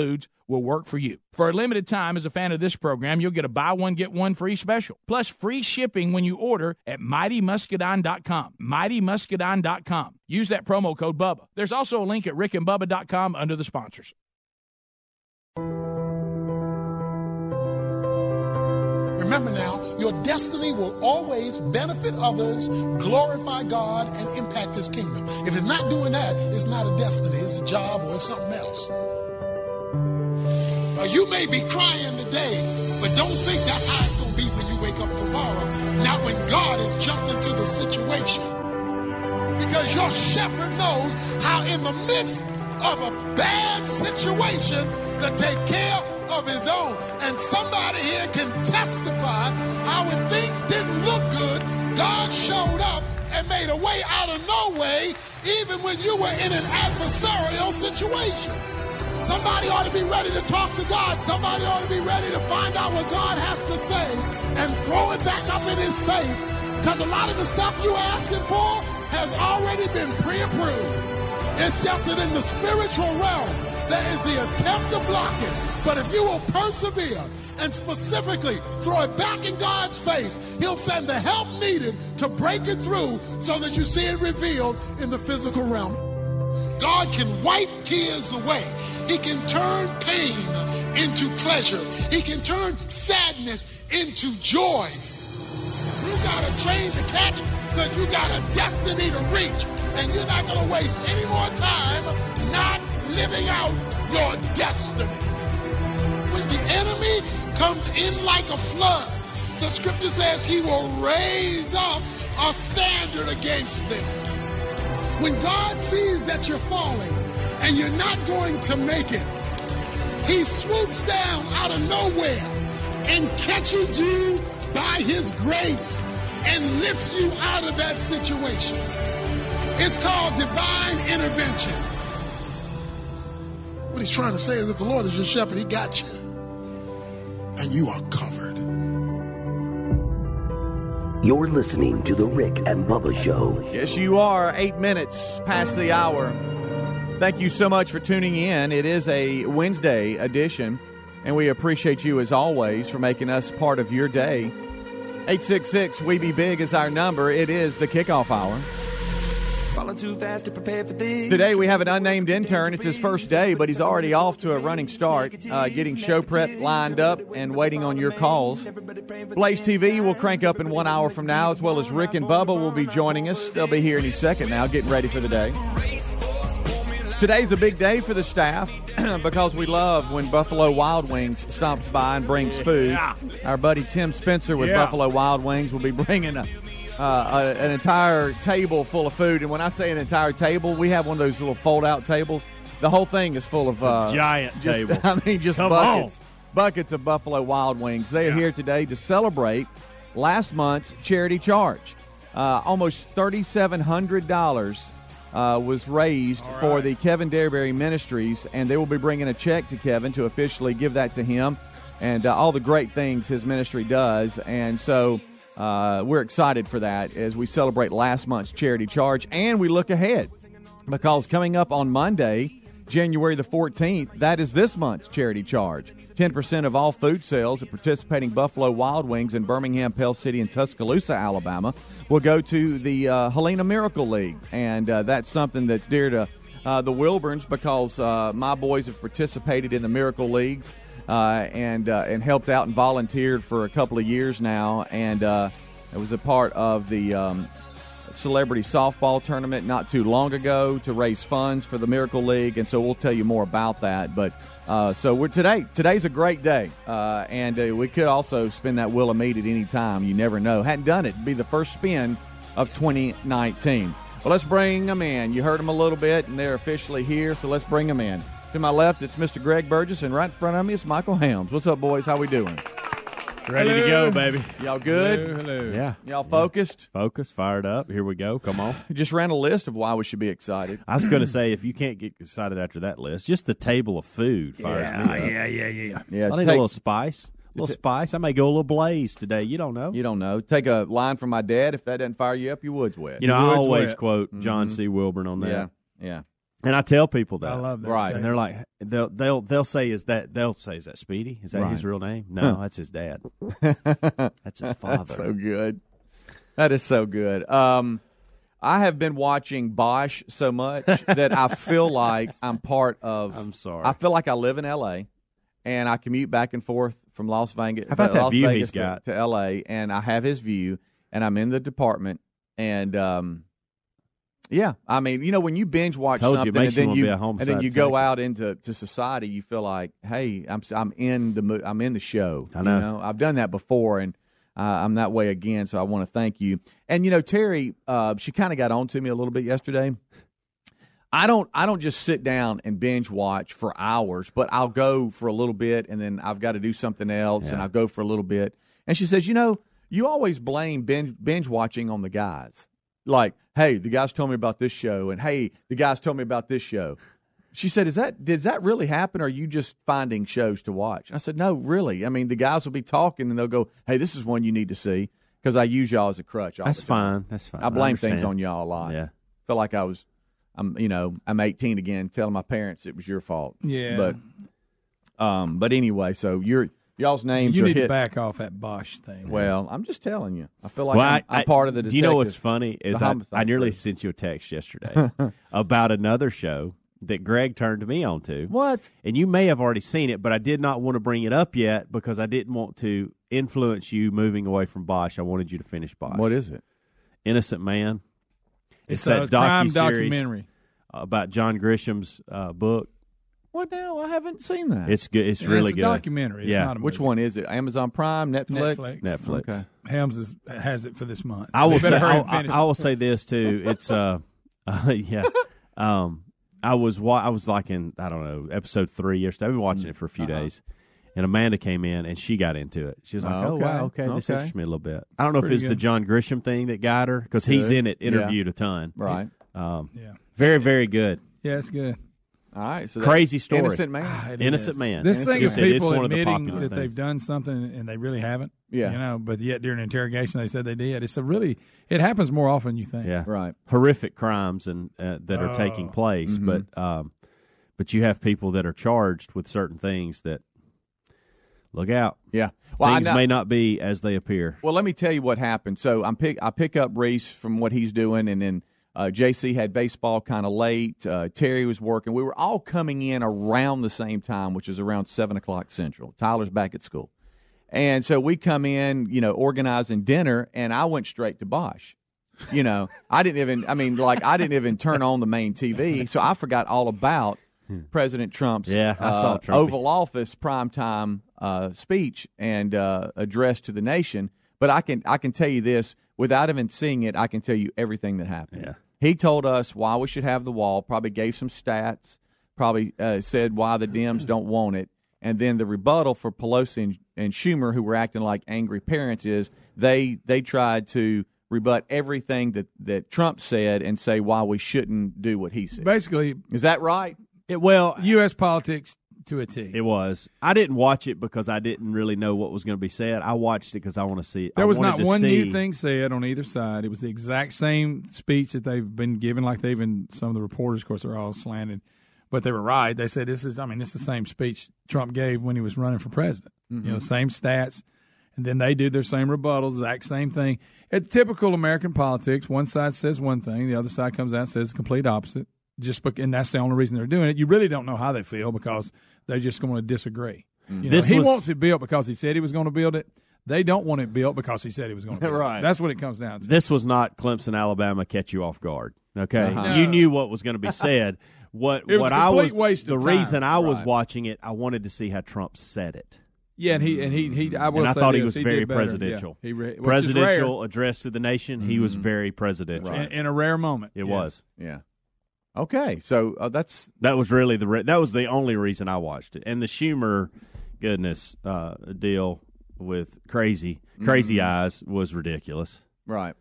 foods will work for you. For a limited time, as a fan of this program, you'll get a buy one, get one free special, plus free shipping when you order at mightymuscadine.com. Mightymuscadine.com. Use that promo code BUBBA. There's also a link at rickandbubba.com under the sponsors. Remember now, your destiny will always benefit others, glorify God, and impact His kingdom. If it's not doing that, it's not a destiny, it's a job or something else. Now, you may be crying today, but don't think that's how it's going to be when you wake up tomorrow. Not when God has jumped into the situation. Because your shepherd knows how, in the midst of a bad situation, to take care of his own. And somebody here can testify how when things didn't look good, God showed up and made a way out of no way, even when you were in an adversarial situation. Somebody ought to be ready to talk to God. Somebody ought to be ready to find out what God has to say and throw it back up in his face. Because a lot of the stuff you're asking for has already been pre-approved. It's just that in the spiritual realm, there is the attempt to block it. But if you will persevere and specifically throw it back in God's face, He'll send the help needed to break it through so that you see it revealed in the physical realm. God can wipe tears away. He can turn pain into pleasure. He can turn sadness into joy. You got a train to catch because you got a destiny to reach. And you're not going to waste any more time not living out your destiny. When the enemy comes in like a flood, the scripture says he will raise up a standard against them. When God sees that you're falling and you're not going to make it, he swoops down out of nowhere and catches you by his grace and lifts you out of that situation. It's called divine intervention. What he's trying to say is if the Lord is your shepherd, he got you. And you are covered. You're listening to The Rick and Bubba Show. Yes, you are. Eight minutes past the hour. Thank you so much for tuning in. It is a Wednesday edition, and we appreciate you as always for making us part of your day. 866 We Be Big is our number. It is the kickoff hour. Today we have an unnamed intern. It's his first day, but he's already off to a running start, uh, getting show prep lined up and waiting on your calls. Blaze TV will crank up in one hour from now, as well as Rick and Bubba will be joining us. They'll be here any second now, getting ready for the day. Today's a big day for the staff because we love when Buffalo Wild Wings stops by and brings food. Yeah. Our buddy Tim Spencer with Yeah. Buffalo Wild Wings will be bringing a, uh, a, an entire table full of food. And when I say an entire table, we have one of those little fold-out tables. The whole thing is full of uh, giant just- table. I mean, just Come buckets, buckets of Buffalo Wild Wings. They are Yeah. here today to celebrate last month's charity charge. Uh, almost thirty-seven hundred dollars uh, was raised for the Kevin Derryberry Ministries, and they will be bringing a check to Kevin to officially give that to him, and uh, all the great things his ministry does. And so. Uh, we're excited for that as we celebrate last month's charity charge and we look ahead because coming up on Monday, January the 14th, that is this month's charity charge. 10% of all food sales at participating Buffalo Wild Wings in Birmingham, Pell City, and Tuscaloosa, Alabama, will go to the uh, Helena Miracle League. And uh, that's something that's dear to uh, the Wilburns because uh, my boys have participated in the Miracle Leagues uh, and uh, and helped out and volunteered for a couple of years now, and uh, it was a part of the um, celebrity softball tournament not too long ago to raise funds for the Miracle League, and so we'll tell you more about that. But uh, so we're today. Today's a great day, uh, and uh, we could also spin that wheel of meat at any time. You never know. Hadn't done it. It'd be the first spin of 2019. Well, let's bring them in. You heard them a little bit, and they're officially here. So let's bring them in. To my left, it's Mr. Greg Burgess, and right in front of me is Michael Helms. What's up, boys? How we doing? Ready to go, baby. Y'all good? Hello, hello. Yeah. Y'all focused? Focus, fired up. Here we go. Come on. Just ran a list of why we should be excited. I was going to say, if you can't get excited after that list, just the table of food fires me up. yeah, yeah. Yeah, I need take- a little spice. A little spice. I may go a little blaze today. You don't know. You don't know. Take a line from my dad. If that doesn't fire you up, your wood's wet. You know, I Wood's always wet. quote John mm-hmm. C. Wilburn on that. Yeah, yeah. And I tell people that. I love that. Right. and they're like, they'll they'll they'll say, "Is that?" They'll say, "Is that Speedy? Is that his real name?" No, that's his dad. that's his father. That's so good. That is so good. Um, I have been watching Bosch so much that I feel like I'm part of. I'm sorry. I feel like I live in L.A. and I commute back and forth from Las Vegas. How about that Las view Vegas he's got? to, to L.A. and I have his view, and I'm in the department, and um, yeah, I mean, you know, when you binge watch Told something, makes and then you you, and then you go out into to society, you feel like, hey, I'm I'm in the I'm in the show. I know. You know, I've done that before, and uh, I'm that way again. So I want to thank you. And you know, Terry, uh, she kind of got on to me a little bit yesterday. I don't I don't just sit down and binge watch for hours, but I'll go for a little bit and then I've got to do something else and I'll go for a little bit. And she says, "You know, you always blame binge, binge watching on the guys. Like, hey, the guys told me about this show and hey, the guys told me about this show." She said, "Is that did that really happen or are you just finding shows to watch?" I said, "No, really. I mean, the guys will be talking and they'll go, "Hey, this is one you need to see." Because I use y'all as a crutch. All That's the time. fine. That's fine. I blame things on y'all a lot. Yeah. Feel like I was, I'm, you know, I'm 18 again, telling my parents it was your fault. Yeah. But, um, but anyway, so your y'all's names you are need hit. to back off that Bosch thing. Well, I'm just telling you. I feel like Well, I'm, I- I'm part of the. Do you know what's funny is I, I nearly crew. sent you a text yesterday about another show that Greg turned me on to. What? And you may have already seen it, but I did not want to bring it up yet because I didn't want to influence you moving away from Bosch. I wanted you to finish Bosch. What is it? Innocent Man? it's, that a crime documentary. about John Grisham's uh, book. What now? I haven't seen that. It's good. It's And really it's a good. documentary. It's Yeah. not a Which one is it? Amazon Prime, Netflix, Netflix. Netflix. Okay. Helms is, has it for this month. I will They better say. hurry I, and finish I, I will say this too. It's uh, uh yeah. Um, I was wa- I was like in I don't know episode three yesterday. I've been watching it for a few days, and Amanda came in and she got into it. She was like, Oh, "Oh, wow, okay. okay, this Okay. interests me a little bit." I don't know if Pretty it's the good. John Grisham thing that got her because he's Good. in it, Yeah. interviewed a ton. Right. Um, Yeah. very very good. Yeah, it's good. All right. So that- Crazy story. Innocent man. It Innocent is. man. This Innocent thing is Said it's people one of the admitting popular that they've done something and they really haven't. Yeah. You know, but yet during interrogation they said they did. It's a really it happens more often than you think. Yeah, Right. Horrific crimes and uh, that are taking Oh. place, Mm-hmm. but um, but you have people that are charged with certain things that look out. Yeah. Well, things may not be as they appear. Well, let me tell you what happened. So I'm pick I pick up Reese from what he's doing, and then uh, JC had baseball kind of late. Uh, Terry was working. We were all coming in around the same time, which is around seven o'clock central. Tyler's back at school, and so we come in, you know, organizing dinner, and I went straight to Bosch. You know, I didn't even. I mean, like I didn't even turn on the main TV, so I forgot all about President Trump's Yeah, I saw uh, Oval Office primetime uh, speech and uh, address to the nation. But I can I can tell you this without even seeing it. I can tell you everything that happened. Yeah. He told us why we should have the wall. Probably gave some stats. Probably uh, said why the Dems don't want it. And then the rebuttal for Pelosi and, and Schumer, who were acting like angry parents, is they they tried to rebut everything that, that Trump said and say why we shouldn't do what he said. Basically Is that right? It, well, US politics to a T. it was. I didn't watch it because I didn't really know what was going to be said. I watched it because I want to see. It. There I was not one see, new thing said on either side. It was the exact same speech that they've been giving, like they've been. Some of the reporters, of course, they're all slanted, but they were right. They said this is. I mean, it's the same speech Trump gave when he was running for president. You know, mm-hmm. same stats, and then they do their same rebuttals, exact same thing. It's typical American politics. One side says one thing, the other side comes out and says the complete opposite. Just bec- and that's the only reason they're doing it. You really don't know how they feel because they're just going to disagree. You know, This he was- wants it built because he said he was going to build it. They don't want it built because he said he was going to build Right. it. That's what it comes down to. This was not Clemson, Alabama catch you off guard. Okay, Uh-huh. you knew what was going to be said. What It was what a I was waste the time. reason I was Right. watching it, I wanted to see how Trump said it. Yeah, and he and he he. I will and I say thought he was did very presidential. Yeah, he re- which presidential address to the nation. He was very presidential. rare. In, in a rare moment. It Yeah. was. Yeah. Okay, so uh, that's That was really the re- that was the only reason I watched it. And the Schumer, goodness, uh, deal with crazy crazy eyes was ridiculous. right.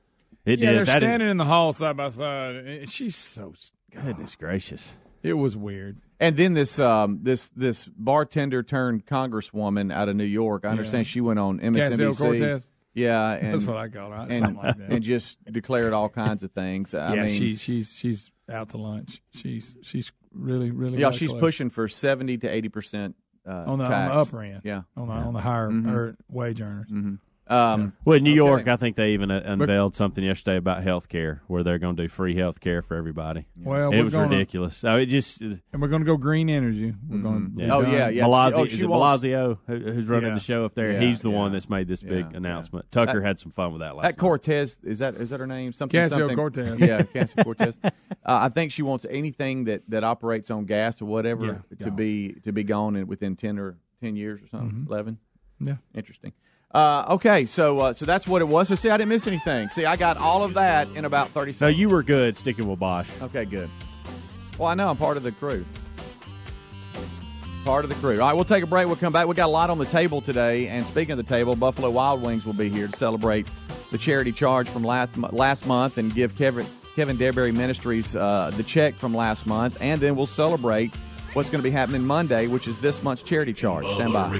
It Yeah, did. they're That is- standing in the hall side by side. and She's so. goodness gracious. It was weird. And then this um this this bartender turned congresswoman out of New York. I understand Yeah. she went on Cassell MSNBC. Cortez. Yeah, and That's what I call her. and, Something like that. and just declared all kinds of things. I yeah, mean, she, she's she's out to lunch. She's she's really really yeah, she's close. pushing for seventy to eighty percent uh, on the, on the upper end. Yeah. on the on the higher Mhm. er, wage earners. Um, Well, in New Okay. York, I think they even uh, unveiled something yesterday about health care, where they're going to do free health care for everybody. Well, it was gonna, ridiculous. So it just and we're going to go green energy. We're going. Yeah. Oh, yeah, yeah. Blasio, oh, is she it wants- Blasio who's running Yeah. the show up there? Yeah, He's the one that's made this big Yeah, announcement. Tucker That- had some fun with that last That night. Cortez is that is that her name? Something Casio something. Cortez. Yeah, Casio Cortez. Uh, I think she wants anything that, that operates on gas or whatever Yeah, to gone. be to be gone in, within ten or ten years or something. Mm-hmm. Eleven. Yeah. Interesting. Uh, okay, so uh, so that's what it was. So see, I didn't miss anything. See, I got all of that in about thirty So seconds. you were good sticking with Bosch. Okay, good. Well, I know I'm part of the crew. Part of the crew. All right, we'll take a break. We'll come back. We got a lot on the table today. And speaking of the table, Buffalo Wild Wings will be here to celebrate the charity charge from last last month and give Kevin Kevin Derryberry Ministries uh, the check from last month. And then we'll celebrate what's going to be happening Monday, which is this month's charity charge. Stand by.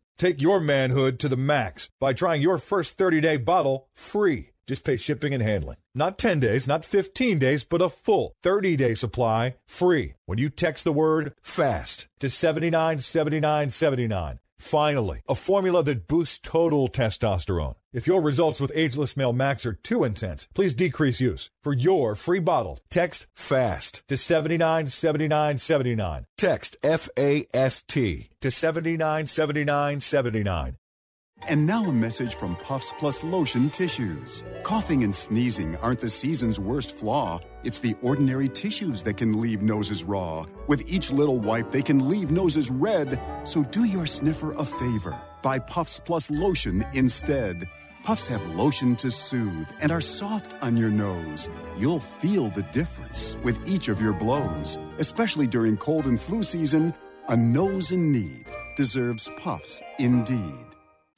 Take your manhood to the max by trying your first 30 day bottle free. Just pay shipping and handling. Not 10 days, not 15 days, but a full 30 day supply free when you text the word FAST to 797979. Finally, a formula that boosts total testosterone. If your results with Ageless Male Max are too intense, please decrease use. For your free bottle, text FAST to 797979. Text F A S T to 797979. And now a message from Puffs Plus Lotion Tissues. Coughing and sneezing aren't the season's worst flaw. It's the ordinary tissues that can leave noses raw. With each little wipe, they can leave noses red. So do your sniffer a favor. Buy Puffs Plus Lotion instead. Puffs have lotion to soothe and are soft on your nose. You'll feel the difference with each of your blows, especially during cold and flu season. A nose in need deserves Puffs indeed.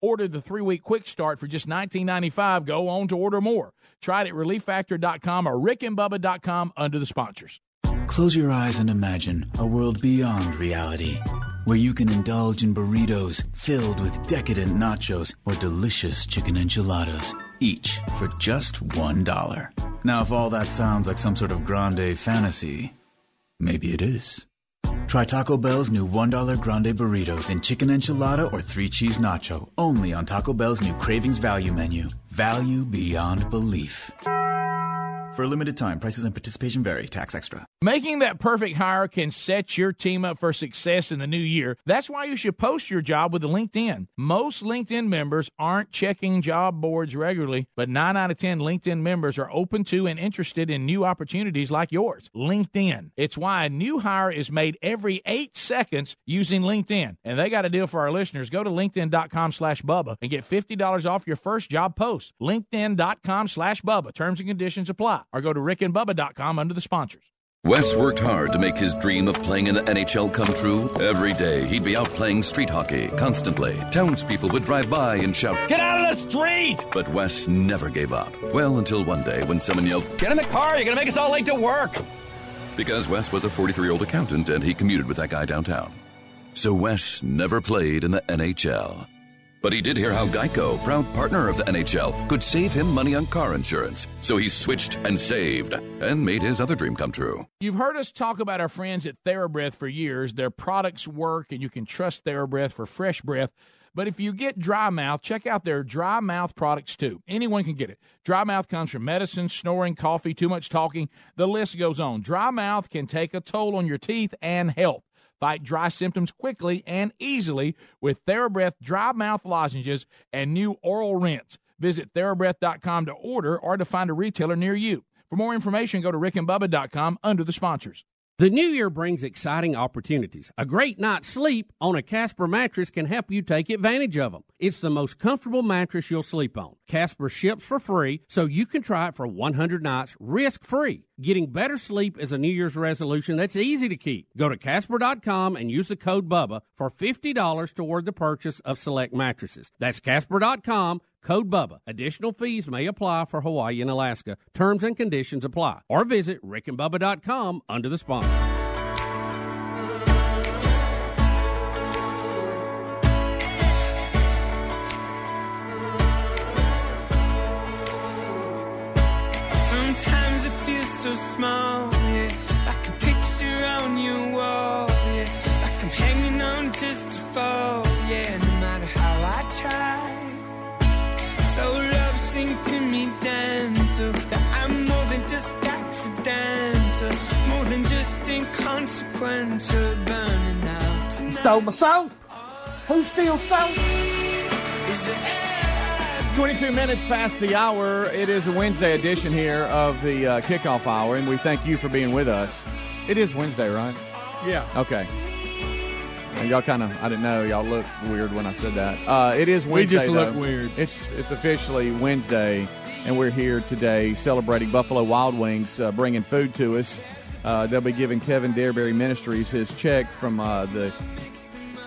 ordered the three week quick start for just $19.95 go on to order more. Try it at relieffactor.com or rickandbubba.com under the sponsors. Close your eyes and imagine a world beyond reality, where you can indulge in burritos filled with decadent nachos or delicious chicken enchiladas, each for just $1. Now, if all that sounds like some sort of grande fantasy, maybe it is. Try Taco Bell's new $1 grande burritos in chicken enchilada or three cheese nacho, only on Taco Bell's new Cravings Value menu. Value beyond belief. For a limited time, prices and participation vary. Tax extra. Making that perfect hire can set your team up for success in the new year. That's why you should post your job with LinkedIn. Most LinkedIn members aren't checking job boards regularly, but 9 out of 10 LinkedIn members are open to and interested in new opportunities like yours. LinkedIn. It's why a new hire is made every 8 seconds using LinkedIn. And they got a deal for our listeners. Go to linkedin.com slash Bubba and get $50 off your first job post. LinkedIn.com slash Bubba. Terms and conditions apply. Or go to rickandbubba.com under the sponsors. Wes worked hard to make his dream of playing in the NHL come true. Every day, he'd be out playing street hockey constantly. Townspeople would drive by and shout, Get out of the street! But Wes never gave up. Well, until one day when someone yelled, Get in the car, you're to make us all late to work. because Wes was a 43 year old accountant and he commuted with that guy downtown. So Wes never played in the NHL. But he did hear how Geico, proud partner of the NHL, could save him money on car insurance. So he switched and saved and made his other dream come true. You've heard us talk about our friends at TheraBreath for years. Their products work, and you can trust TheraBreath for fresh breath. But if you get dry mouth, check out their dry mouth products too. Anyone can get it. Dry mouth comes from medicine, snoring, coffee, too much talking. The list goes on. Dry mouth can take a toll on your teeth and health. Fight dry symptoms quickly and easily with TheraBreath dry mouth lozenges and new oral rinse. Visit TheraBreath.com to order or to find a retailer near you. For more information, go to rickandbubba.com under the sponsors. The new year brings exciting opportunities. A great night's sleep on a Casper mattress can help you take advantage of them. It's the most comfortable mattress you'll sleep on. Casper ships for free, so you can try it for 100 nights risk free. Getting better sleep is a New Year's resolution that's easy to keep. Go to Casper.com and use the code BUBBA for $50 toward the purchase of select mattresses. That's Casper.com, code BUBBA. Additional fees may apply for Hawaii and Alaska. Terms and conditions apply. Or visit rickandbubba.com under the sponsor. Inconsequential, burning out. Tonight. Stole my soap. Who steals soap? Is the air 22 minutes past the hour. It is a Wednesday edition here of the uh, kickoff hour, and we thank you for being with us. It is Wednesday, right? Yeah. Okay. And y'all kind of, I didn't know. Y'all looked weird when I said that. Uh, it is We Wednesday. just look though. weird. It's it's officially Wednesday, and we're here today celebrating Buffalo Wild Wings, uh, bringing food to us. Uh, they'll be giving Kevin Derryberry Ministries his check from uh, the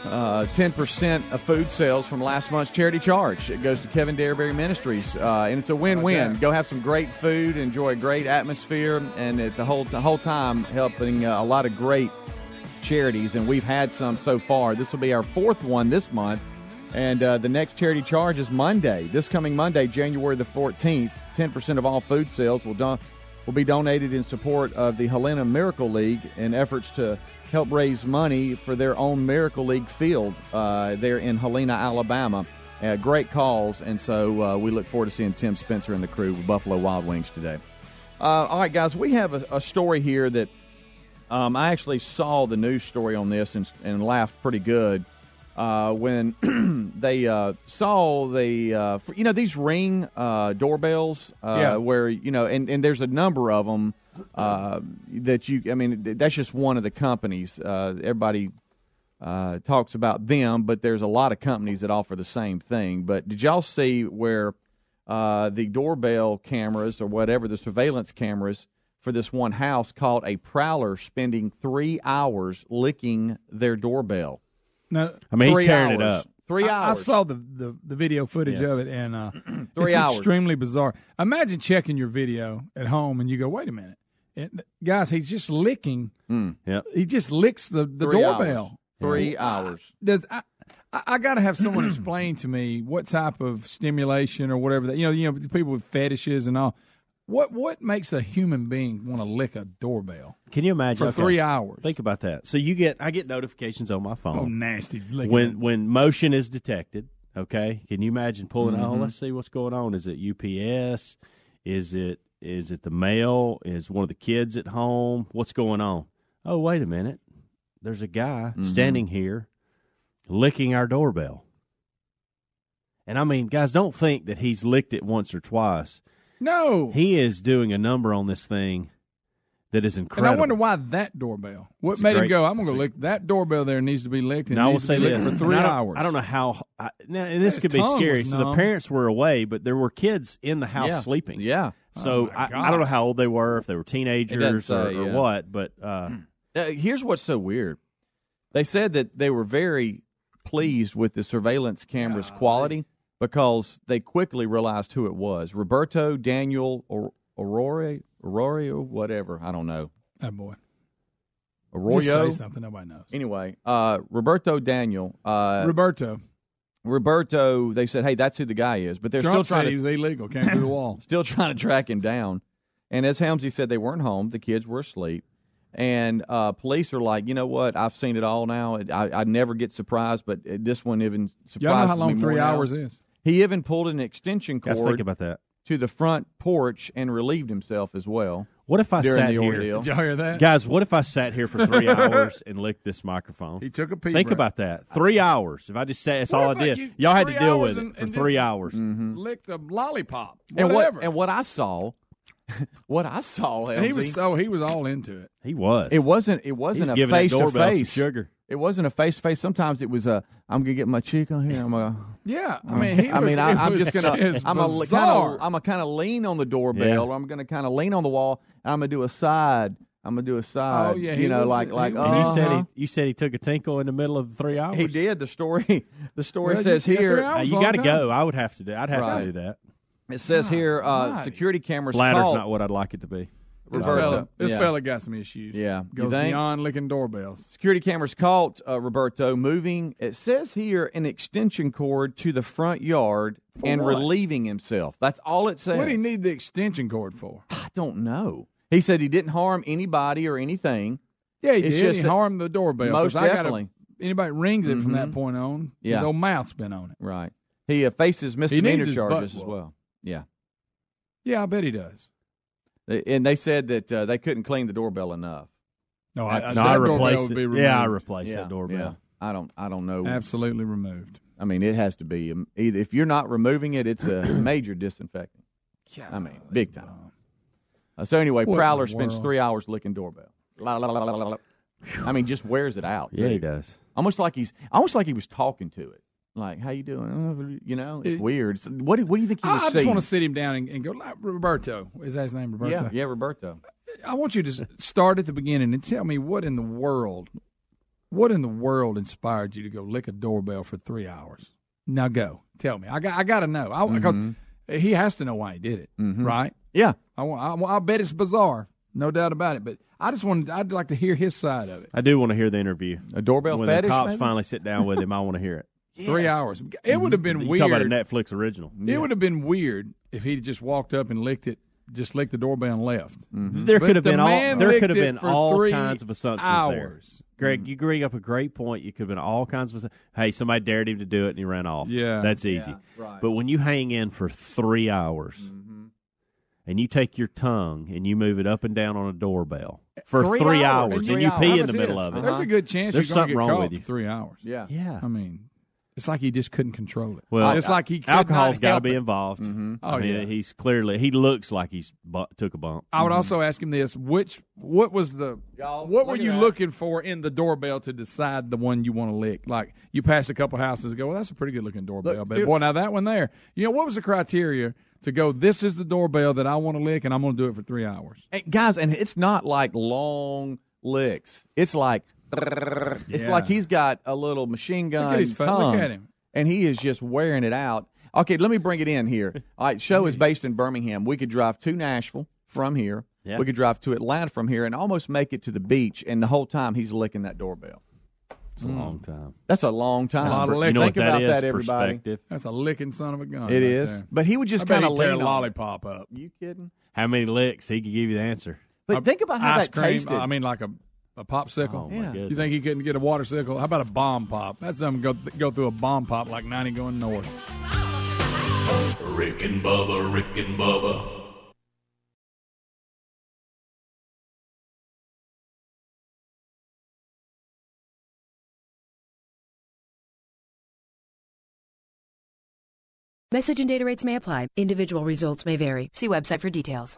uh, 10% of food sales from last month's charity charge. It goes to Kevin Derryberry Ministries, uh, and it's a win-win. Go have some great food, enjoy a great atmosphere, and at the whole the whole time helping uh, a lot of great charities. And we've had some so far. This will be our fourth one this month, and uh, the next charity charge is Monday. This coming Monday, January the 14th. 10% of all food sales will don- will be donated in support of the Helena Miracle League in efforts to help raise money for their own Miracle League field uh, there in Helena, Alabama. Uh, great calls, and so uh, we look forward to seeing Tim Spencer and the crew with Buffalo Wild Wings today. Uh, all right, guys, we have a, a story here that um, I actually saw the news story on this and, and laughed pretty good uh, when they uh, saw the uh, you know these ring uh, doorbells uh, Yeah. where you know and, and there's a number of them uh, that you I mean that's just one of the companies uh, everybody uh, talks about them but there's a lot of companies that offer the same thing but did y'all see where uh, the doorbell cameras or whatever the surveillance cameras for this one house caught a prowler spending three hours licking their doorbell No, I mean, he's Three tearing it up. Three I, I saw the, the, the video footage Yes. of it, and uh, Three it's hours. extremely bizarre. Imagine checking your video at home, and you go, "Wait a minute, And, guys, he's just licking. Yep. He just licks the, the Three doorbell. hours. Three hours. Does I, I, I got to have someone explain to me what type of stimulation or whatever that you know you know people with fetishes and all. What what makes a human being want to lick a doorbell? Can you imagine for Okay. three hours? Think about that. So you get, I get notifications on my phone. Oh, nasty! When it. when motion is detected. Okay, can you imagine pulling? Oh, Mhm. let's see what's going on. Is it UPS? Is it is it the mail? Is one of the kids at home? What's going on? Oh, wait a minute. There's a guy Mm-hmm. standing here licking our doorbell. And I mean, guys, don't think that he's licked it once or twice. No, He is doing a number on this thing that is incredible. and. I wonder why that doorbell. What It's a made him go? I'm going to go lick that doorbell. There needs to be licked. And Now I will needs to say be this for three I hours. I don't know how. I, now, and this His could be scary. So the parents were away, but there were kids in the house Yeah. sleeping. Yeah. So Oh, I, I don't know how old they were, if they were teenagers say, or, or yeah. what, but uh, Uh, here's what's so weird. They said that they were very pleased with the surveillance camera's quality because they quickly realized who it was. Roberto Daniel or Aurora, Aurora, or whatever. I don't know. Oh, boy. Arroyo. Just say something nobody knows. Anyway, uh, Roberto Daniel. Uh, Roberto. Roberto, they said, hey, that's who the guy is. But they're Trump still trying to he was illegal, came through the wall. still trying to track him down. And as Helmsy said, they weren't home. The kids were asleep. And uh, police are like, you know what? I've seen it all now. I, I never get surprised, but uh, this one even surprises me. Y'all know how long three now. hours is? He even pulled an extension Guys, cord think about that. to the front porch and relieved himself as well. what if I sat the here, ordeal. Did y'all hear that? guys? What if I sat here for three hours and licked this microphone? He took a pee Think break. about that. Three hours. If I just sat, that's What all I if did. you- Y'all had to deal hours with it for and three just hours. Mm-hmm. Licked a lollipop. And Whatever. what and what I saw, what I saw, And he was so he was all into it. He was. it wasn't it wasn't was a face to face sugar. It wasn't a face to face. Sometimes it was a I'm gonna get my cheek on here. I'm gonna. Yeah, I mean, he I was, mean, I, I'm was just gonna. I'm a kind of. I'm a kind of lean on the doorbell, Yeah. or I'm gonna kind of lean on the wall, and I'm gonna do a side. I'm gonna do a side. Oh, yeah, you know, was- like like. was- And you uh-huh. said he, you said he took a tinkle in the middle of the three hours. He did. The story. The story Well, says you- here. three Uh, you got to go. I would have to do. I'd have Right. to do that. It says here. Uh, right. security cameras. Ladder's caught- not what I'd like it to be. This Roberto. fella, this Yeah. fella got some issues. Yeah. You goes beyond licking doorbells. Security cameras caught uh, Roberto moving. It says here an extension cord to the front yard and what? relieving himself. That's all it says. What do he need the extension cord for? I don't know. He said he didn't harm anybody or anything. Yeah, he It's did. just He harmed the doorbell. Most I gotta- definitely. anybody rings it from that Mhm. point on, Yeah. his old mouth's been on it. Right. He uh, faces misdemeanor his charges as well. Yeah. Yeah, I bet he does. They- And they said that uh, they couldn't clean the doorbell enough. No, I, I, No, I replaced it. Yeah, I replaced Yeah, that doorbell. yeah. I don't. I don't know. Absolutely removed. I mean, it has to be um, either if you're not removing it, it's a major disinfecting. I mean, big time. Uh, so anyway, What Prowler spends three hours licking doorbell. La, la, la, la, la, la. I mean, just wears it out. Yeah, he does. Almost like he's almost like he was talking to it. Like, how you doing? You know, it's It- weird. So what do- What do you think he was I, I just seeing? want to sit him down and, and go, like, Roberto. Is that his name, Roberto? Yeah, yeah, Roberto. I want you to start at the beginning and tell me what in the world, what in the world inspired you to go lick a doorbell for three hours? Now go, tell me. I got, I got to know I, because Mm-hmm. he has to know why he did it, right? Yeah, I, want, I, want- I bet it's bizarre, no doubt about it. But I just wanted, I'd like to hear his side of it. I do want to hear the interview. a doorbell when fetish. the cops maybe? finally sit down with him, I want to hear it. Three hours. It mm-hmm. would have been You weird. talk about a Netflix original. It would have been weird if he just walked up and licked it, just licked the doorbell and left. Mm-hmm. There But could have the been all there could have been all kinds of assumptions there. hours. Greg, mm. you bring up a great point. You could have been all kinds of. Hey, somebody dared him to do it, and he ran off. Yeah. that's easy. right. But when you hang in for three hours, mm-hmm. and you take your tongue and you move it up and down on a doorbell eh, for Three three, hours. hours, And and you hours. pee in the middle of it. There's a uh-huh. good chance There's you're something get wrong with you. three hours. Yeah. Yeah. I mean, it's like he just couldn't control it. Well, it's like he could alcohol's not got to be involved. Mm-hmm. Oh, I mean, yeah. he's clearly he looks like he's bu- took a bump. I would also ask him this: which, what was the, Y'all, what were you that. looking for in the doorbell to decide the one you want to lick? Like you pass a couple houses, and go, well, that's a pretty good looking doorbell, Look, but see- boy, now that one there, you know, what was the criteria to go? This is the doorbell that I want to lick, and I'm going to do it for three hours. And guys, and it's not like long licks. It's like it's Yeah. like he's got a little machine gun Look at his fa- look tongue, at him. and he is just wearing it out. Okay, let me bring it in here. All right, show is based in Birmingham. We could drive to Nashville from here. Yeah. We could drive to Atlanta from here, and almost make it to the beach. And the whole time he's licking that doorbell. It's a mm. long time. That's a long time. lot of You know Think what that about is? that, everybody. Perspective. That's a licking son of a gun. It right is, there. but he would just bet kind of he'd tear lean a on it. lollipop up. You kidding? How many licks he could give you the answer? But think about how Ice that cream. tasted. I mean, like a a popsicle. Oh, my Yeah. You think he couldn't get a water sickle? How about a bomb pop? That's something go go through a bomb pop like ninety going north. Rick and Bubba, Rick and Bubba. Message and data rates may apply. Individual results may vary. See website for details.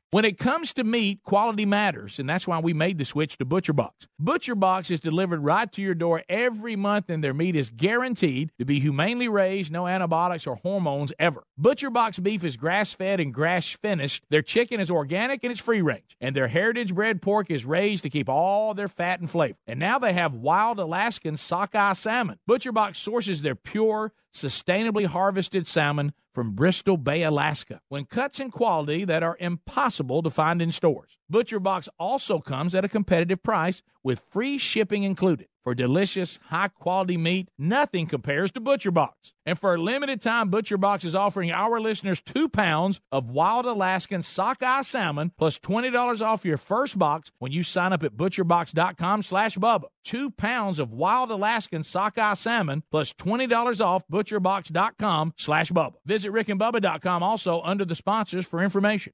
When it comes to meat, quality matters, and that's why we made the switch to ButcherBox. ButcherBox is delivered right to your door every month, and their meat is guaranteed to be humanely raised, no antibiotics or hormones ever. ButcherBox beef is grass fed and grass finished. Their chicken is organic and it's free range, and their heritage bred pork is raised to keep all their fat and flavor. And now they have wild Alaskan sockeye salmon. ButcherBox sources their pure, sustainably harvested salmon from Bristol Bay, Alaska, when cuts and quality that are impossible to find in stores. ButcherBox also comes at a competitive price with free shipping included. For delicious, high quality meat, nothing compares to Butcher Box. And for a limited time, Butcher Box is offering our listeners two pounds of wild Alaskan sockeye salmon plus $20 off your first box when you sign up at butcherbox.com slash Bubba. Two pounds of wild Alaskan sockeye salmon plus $20 off butcherbox.com slash Bubba. Visit rickandbubba.com also under the sponsors for information.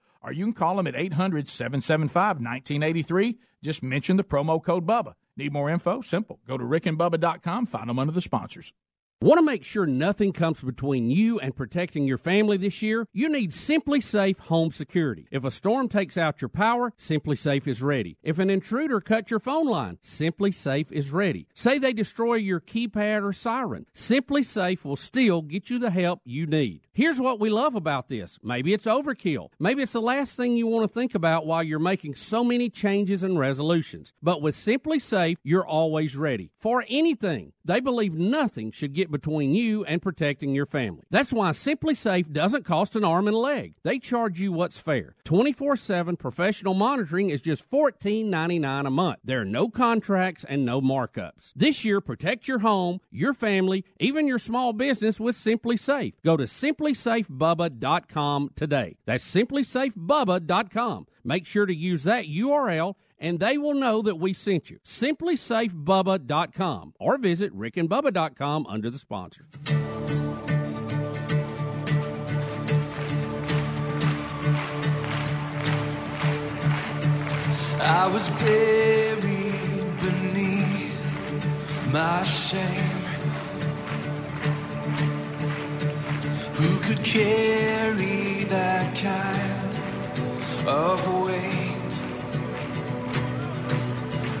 Or you can call them at 800 775 1983. Just mention the promo code BUBBA. Need more info? Simple. Go to rickandbubba.com, find them under the sponsors. Want to make sure nothing comes between you and protecting your family this year? You need SimpliSafe Home Security. If a storm takes out your power, SimpliSafe is ready. If an intruder cuts your phone line, SimpliSafe is ready. Say they destroy your keypad or siren, SimpliSafe will still get you the help you need. Here's what we love about this. Maybe it's overkill. Maybe it's the last thing you want to think about while you're making so many changes and resolutions. But with SimpliSafe, you're always ready for anything. They believe nothing should get between you and protecting your family. That's why SimpliSafe doesn't cost an arm and a leg. They charge you what's fair. 24/7 professional monitoring is just $14.99 a month. There are no contracts and no markups. This year protect your home, your family, even your small business with SimpliSafe. Go to simplisafebubba.com today. That's simplisafebubba.com. Make sure to use that URL and they will know that we sent you. SimpliSafeBubba.com or visit rickandbubba.com under the sponsor. I was buried beneath my shame. Who could carry that kind of weight?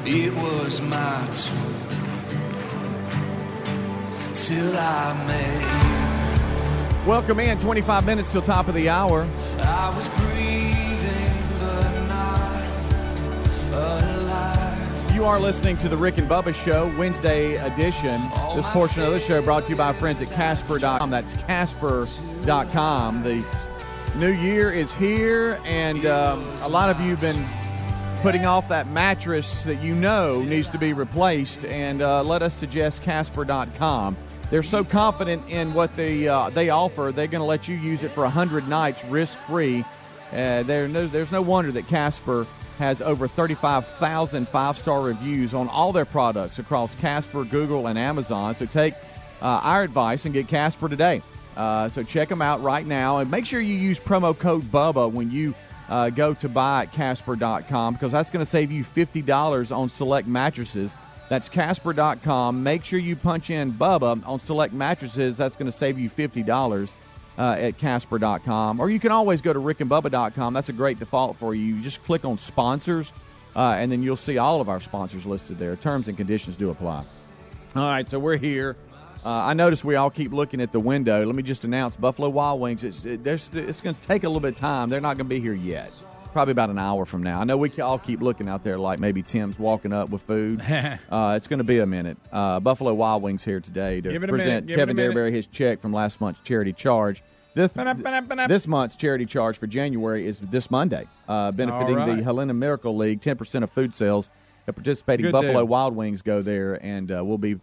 It was my turn till I made. Welcome in. 25 minutes till top of the hour. I was breathing but not alive. You are listening to the Rick and Bubba Show, Wednesday edition. This portion of the show brought to you by friends at Casper.com. That's Casper.com. The new year is here, and um, a lot of you have been putting off that mattress that you know needs to be replaced, and uh, let us suggest Casper.com. They're so confident in what they uh, they offer, they're going to let you use it for 100 nights risk free. Uh, no, there's no wonder that Casper has over 35,000 five star reviews on all their products across Casper, Google, and Amazon. So take uh, our advice and get Casper today. Uh, so check them out right now and make sure you use promo code BUBBA when you uh, go to buy at Casper.com because that's going to save you $50 on select mattresses. That's Casper.com. Make sure you punch in Bubba on select mattresses. That's going to save you $50 uh, at Casper.com. Or you can always go to rickandbubba.com. That's a great default for you. You just click on sponsors, uh, and then you'll see all of our sponsors listed there. Terms and conditions do apply. All right, so we're here. Uh, I notice we all keep looking at the window. Let me just announce Buffalo Wild Wings. It's, it, it's going to take a little bit of time. They're not going to be here yet. Probably about an hour from now. I know we all keep looking out there like maybe Tim's walking up with food. uh, it's going to be a minute. Uh, Buffalo Wild Wings here today to Give it a present minute, give it a Kevin. Derryberry his check from last month's charity charge. This, this month's charity charge for January is this Monday, uh, benefiting right. the Helena Miracle League. Ten percent of food sales at participating Good Buffalo deal. Wild Wings go there, and uh, we'll be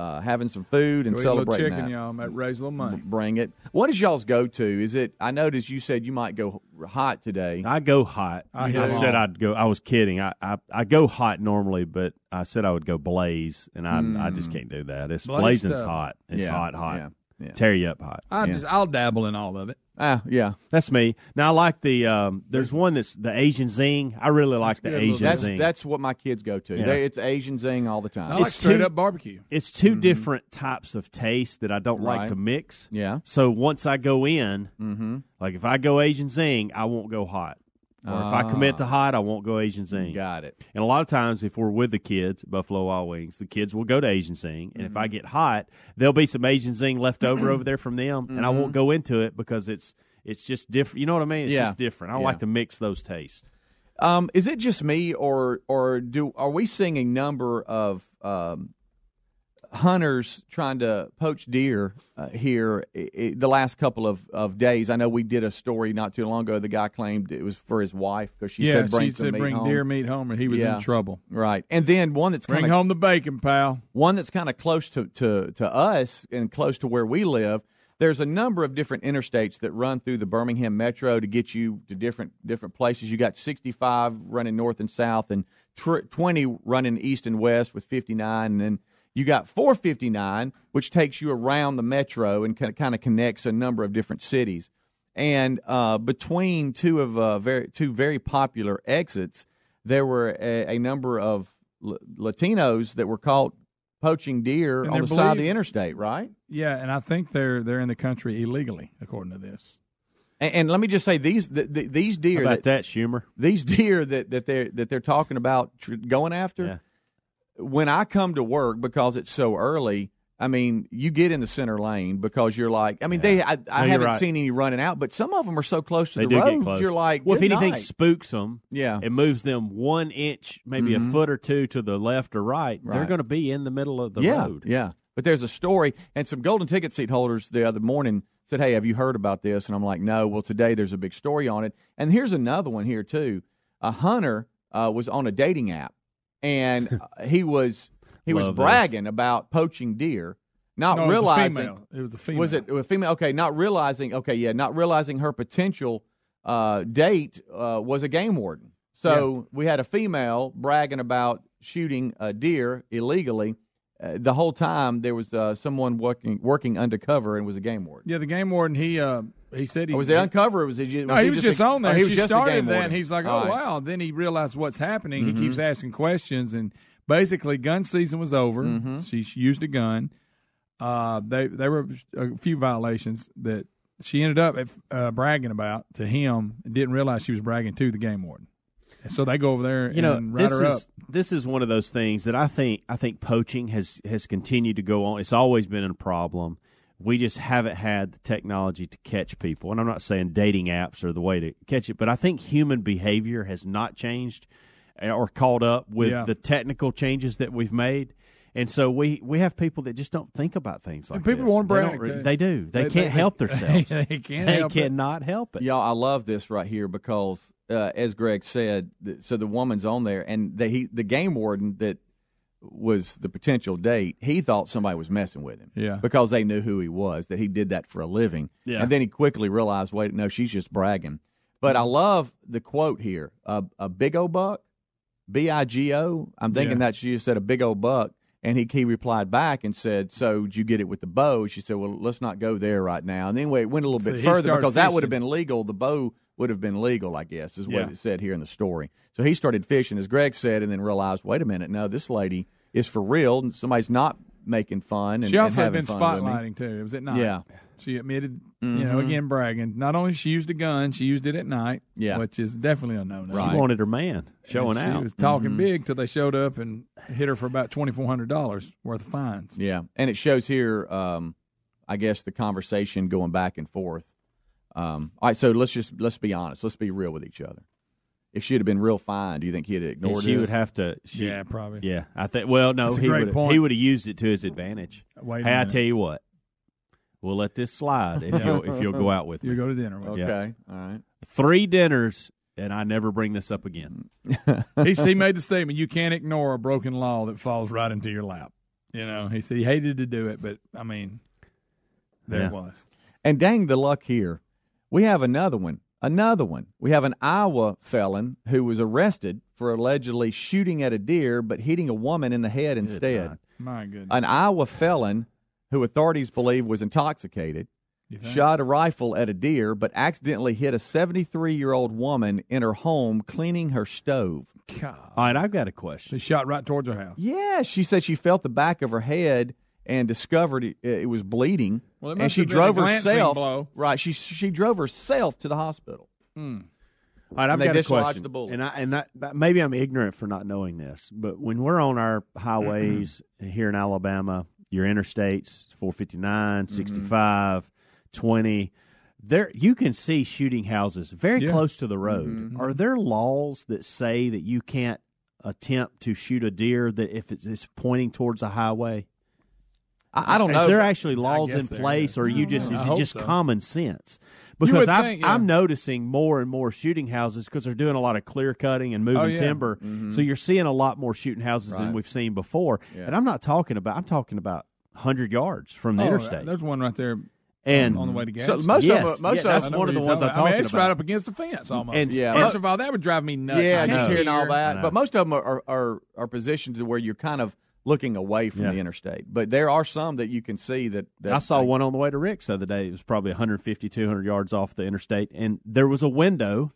uh, having some food and Go eat a little celebrating chicken, that. y'all. Might raise a little money. Bring it. What is y'all's go to? Is it? I noticed you said you might go hot today. I go hot. I I, said. I'd go. I was kidding. I, I I go hot normally, but I said I would go blaze, and I I Mm. just can't do that. It's Blaze blazing's stuff. hot. It's Yeah, hot, hot. yeah, yeah. Tear you up hot. I Yeah. just I'll dabble in all of it. Ah, yeah. That's me. Now I like the. Um, there's one that's the Asian zing. I really like the good, Asian That's zing. that's what my kids go to. Yeah. They, it's Asian zing all the time. I like It's straight too- up barbecue. it's 2 different types of taste that I don't Right. like to mix. Yeah. So once I go in, Mm-hmm. like if I go Asian zing, I won't go hot. Or if I commit to hot, I won't go Asian zing. Got it. And a lot of times, if we're with the kids Buffalo Wild Wings, the kids will go to Asian Zing. And if I get hot, there'll be some Asian Zing left over over there from them, and I won't go into it because it's it's just different. You know what I mean? It's Yeah. just different. I Yeah. like to mix those tastes. Um, is it just me, or or do are we seeing a number of um, hunters trying to poach deer uh, here i i the last couple of, of days? I know we did a story not too long ago. The guy claimed it was for his wife because she yeah, said bring she said bring home. deer meat home, and he was Yeah. in trouble. Right, and then one that's Bring kind of home the bacon, pal. one that's kind of close to, to, to us and close to where we live. There's a number of different interstates that run through the Birmingham metro to get you to different different places. You got 65 running north and south, and tw- 20 running east and west with 59, and then you got 459, which takes you around the metro and kind of connects a number of different cities. And uh, between two of uh, very two very popular exits, there were a, a number of L- Latinos that were caught poaching deer And on they're the side of the interstate, right? Yeah, and I think they're they're in the country illegally, according to this. And, and let me just say these the, the, these How deer about that, that, Schumer? these deer that that they're that they're talking about tr- going after. Yeah. When I come to work because it's so early, I mean, you get in the center lane because you're like, I mean, they I, I No, haven't right. seen any running out, but some of them are so close to They the road, you're like, well, if anything night. spooks them, Yeah. it moves them one inch, maybe Mhm. a foot or two to the left or right. They're going to be in the middle of the yeah, road. Yeah. But there's a story, and some golden ticket seat holders the other morning said, Hey, have you heard about this? And I'm like, No. Well, today there's a big story on it. And here's another one here, too. A hunter uh, was on a dating app, and uh, he was he was Love this. bragging about poaching deer, not No, it was a realizing female. It was a female. Was it a female? Okay, not realizing. Okay, yeah, not realizing her potential uh, date uh, was a game warden. So we had a female bragging about shooting a deer illegally. Uh, the whole time there was uh, someone working working undercover and was a game warden. Yeah, the game warden. He uh, he said he Or was it uncover? Or was he just, No, he was just a- on there. oh, he was she just started that, and he's like, "Oh right. wow!" Then he realized what's happening. Mhm. He keeps asking questions, and basically gun season was over. Mm-hmm. She, used a gun. Uh, they there were a few violations that she ended up uh, bragging about to him and didn't realize she was bragging to the game warden. And so they go over there you know write this her is up. this is one of those things that I think I think poaching has has continued to go on. It's always been a problem. We just haven't had the technology to catch people, and I'm not saying dating apps are the way to catch it, but I think human behavior has not changed eh, or caught up with Yeah. the technical changes that we've made. And so we, we have people that just don't think about things like And people this. want to They brag. don't re- too. They do. They, They- can't they- help themselves. They, they can't They help it. cannot help it. Y'all, I love this right here because, uh, as Greg said, th- so the woman's on there, and the he, the game warden that was the potential date, he thought somebody was messing with him. Yeah. Because they knew who he was, that he did that for a living. Yeah. And then he quickly realized, wait, no, she's just bragging. But I love the quote here: "A, a big old buck, B I G O." I'm thinking Yeah. that she just said a big old buck. And he, he replied back and said, "So did you get it with the bow?" She said, "Well, let's not go there right now." And then it went a little So bit further because that would have been legal. The bow would have been legal, I guess, is what Yeah. it said here in the story. So he started fishing, as Greg said, and then realized, wait a minute, no, this lady is for real, and somebody's not making fun. And, She and also had been fun with me. spotlighting too. It was at night. Yeah. She admitted, you know, Mhm. again bragging. Not only she used a gun, she used it at night. Yeah. which is definitely a no no. She wanted her man showing she out. She was talking Mhm. big till they showed up and hit her for about twenty four hundred dollars worth of fines. Yeah, and it shows here, um, I guess, the conversation going back and forth. Um, all right, so let's just let's be honest. Let's be real with each other. If she'd have been real fine, do you think he'd have And ignored she this? would have to. She, Yeah, probably. Yeah, I think. Well, no, That's he would. He would have used it to his advantage. Wait a hey, I tell you what, we'll let this slide if you'll if you'll go out with me. You go to dinner with. Okay, Yeah. all right. Three dinners, and I never bring this up again. he, he made the statement: "You can't ignore a broken law that falls right into your lap." You know, he said he hated to do it, but I mean, there Yeah. it was. And dang the luck here. We have another one. Another one. We have an Iowa felon who was arrested for allegedly shooting at a deer but hitting a woman in the head instead. My goodness. An Iowa felon who authorities believe was intoxicated shot a rifle at a deer but accidentally hit a 73 year old woman in her home cleaning her stove. God. All right, I've got a question. He shot right towards her house. Yeah, she said she felt the back of her head and discovered it, it was bleeding. Well, it and she have been drove a herself. blow. Right, she she drove herself to the hospital. All right, I've And they got a question, the bullet. and I and I, maybe I'm ignorant for not knowing this, but when we're on our highways here in Alabama, your interstates 459, Mm-hmm. 65, 20, there you can see shooting houses very Yeah. close to the road. Mm-hmm. Are there laws that say that you can't attempt to shoot a deer that if it's, it's pointing towards a highway? I, I don't Is know. Is there actually laws in place, or mm. I you just know. is it just so. common sense? Because I've, think, yeah. I'm noticing more and more shooting houses because they're doing a lot of clear cutting and moving Oh, yeah. timber. Mm-hmm. So you're seeing a lot more shooting houses Right. than we've seen before. Yeah. And I'm not talking about. I'm talking about hundred yards from the Oh, interstate. There's one right there And- on, on the way to gas. So most Yes. of them, most Yeah, of that's one of the you're ones I'm talking about. I mean, it's about. right up against the fence almost. And- Yeah, First of all, that would drive me nuts. yeah, I just hearing all that. But most of them are, are are positioned to where you're kind of looking away from Yeah. the interstate. But there are some that you can see that. that I saw one on the way to Rick's the other day. It was probably 150, 200 yards off the interstate, and there was a window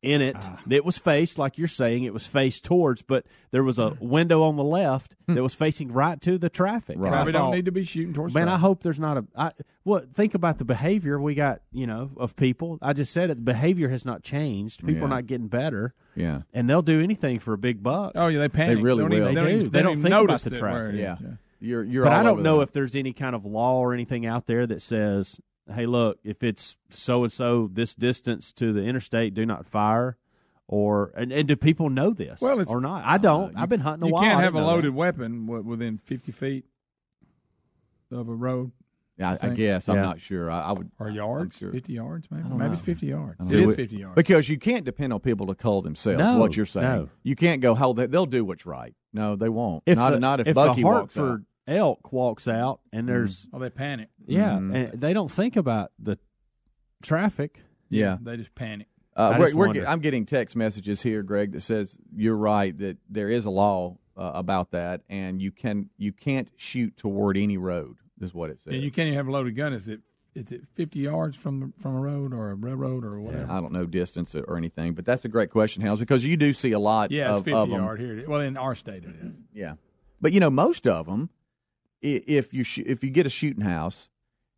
in it Ah. that was faced, like you're saying, it was faced towards, but there was a window on the left that was facing right to the traffic. And I Probably don't need to be shooting towards. Man, I hope there's not a. I, what think about the behavior we got, you know, of people. I just said it. The behavior has not changed. People are not getting better, Yeah. and they'll do anything for a big buck. Oh yeah, they panic. really don't even- will. They don't, even, they They don't don't even think about the traffic. where it is. Yeah. You're you're. but all I don't know that. if there's any kind of law or anything out there that says, "Hey, look, if it's so and so this distance to the interstate, do not fire." Or and, and do people know this? Well, it's- or not? I don't. Uh, I've been hunting a You while. can't have a loaded that. weapon wi- within 50 feet of a road Yeah, I, I think- guess I'm not sure. I, I would. or yards. sure. 50 yards, maybe. don't Maybe it's 50 yards. I It don't is know. 50 yards. Because you can't depend on people to call themselves. No, what you're saying. no. You can't go. How they, they'll do what's right. No, they won't. If not the, not if, if Bucky the walks out. Hartford elk walks out and there's oh, they panic. yeah, Mhm. and they don't think about the traffic. Yeah. They just panic. Uh, I we're, just we're wonder. get, I'm getting text messages here, Greg, that says you're right that there is a law uh, about that, and you can you can't shoot toward any road. Is what it says. And you can't even have a loaded gun is it, is it 50 yards from from a road or a railroad or whatever? I don't know distance or anything, but that's a great question, Helms, because you do see a lot Yeah, of, it's 50 of 'em. yard here. Well, in our state it is. Yeah, but you know, most of them, if you sh- if you get a shooting house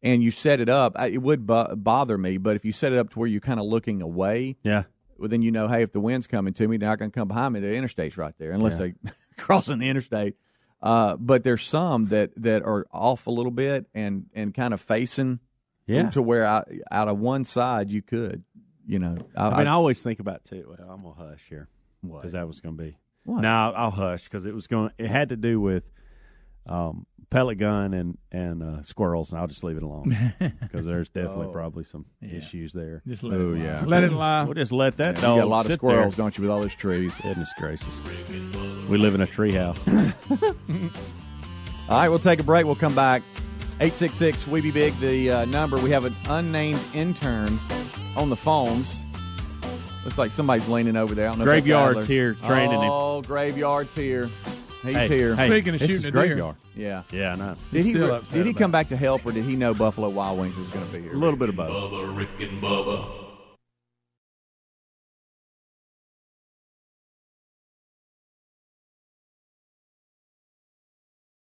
and you set it up, I- it would bo- bother me. But if you set it up to where you're kind of looking away, yeah, well, then you know, hey, if the wind's coming to me, they're not going to come behind me. The interstate's right there, unless Yeah. they crossing the interstate. Uh, but there's some that that are off a little bit and and kind of facing, Yeah. to where I, out of one side you could, you know, I, mean, I always think about too. Well, I'm gonna hush here because that was gonna be. What? No, I'll, I'll hush because it was going. It had to do with um, pellet gun and and uh, squirrels, and I'll just leave it alone because there's definitely Oh. probably some issues there. Just let it Oh, lie. yeah. Let it lie. We'll just let that. you dog got a lot of squirrels, there. don't you, with all those trees? Goodness gracious, we live in a tree house. All right, we'll take a break. We'll come back. 866 We Be Big, the uh, number. We have an unnamed intern on the phones. Looks like somebody's leaning over there. I don't know Graveyard's here training him. Oh, Graveyard's here. He's Hey, here. hey, Speaking of this shooting is a deer. Graveyard. Yeah. Yeah, I know. Did He's he, re- did he come back to help, or did he know Buffalo Wild Wings was going to be here? A little bit of both. Bubba, Rick and Bubba.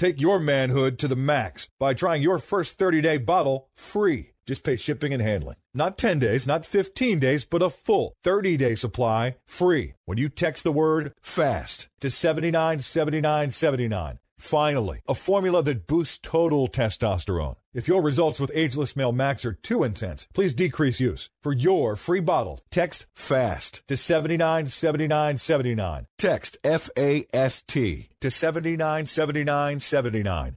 Take your manhood to the max by trying your first 30 day bottle free. Just pay shipping and handling. Not 10 days, not 15 days, but a full 30 day supply free when you text the word FAST to 797979. Finally, a formula that boosts total testosterone. If your results with Ageless Male Max are too intense, please decrease use. For your free bottle, text FAST to 797979. Text F A S T to 797979.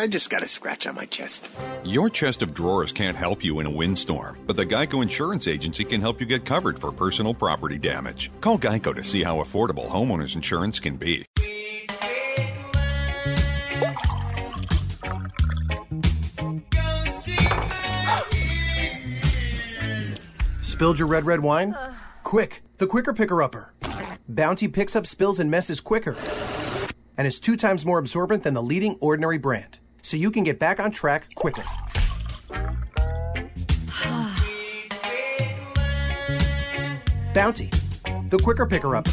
I just got a scratch on my chest. Your chest of drawers can't help you in a windstorm, but the Geico Insurance Agency can help you get covered for personal property damage. Call Geico to see how affordable homeowners insurance can be. Spilled your red, red wine? Quick, the quicker picker upper. Bounty picks up spills and messes quicker. And is two times more absorbent than the leading ordinary brand. So you can get back on track quicker. Bounty, the quicker picker upper.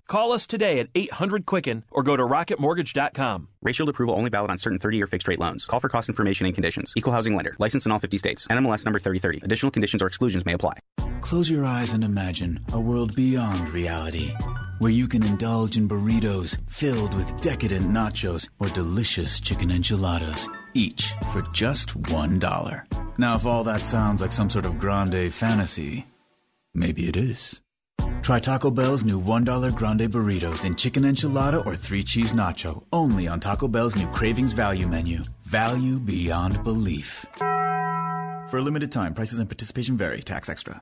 Call us today at 800 Quicken or go to rocketmortgage.com. Rate Shield approval only valid on certain 30-year fixed rate loans. Call for cost information and conditions. Equal housing lender. License in all 50 states. NMLS number 3030. Additional conditions or exclusions may apply. Close your eyes and imagine a world beyond reality, where you can indulge in burritos filled with decadent nachos or delicious chicken enchiladas, each for just $1. Now, if all that sounds like some sort of grande fantasy, maybe it is. Try Taco Bell's new $1 grande burritos in chicken enchilada or three cheese nacho, only on Taco Bell's new Cravings Value menu. Value beyond belief. For a limited time, prices and participation vary. Tax extra.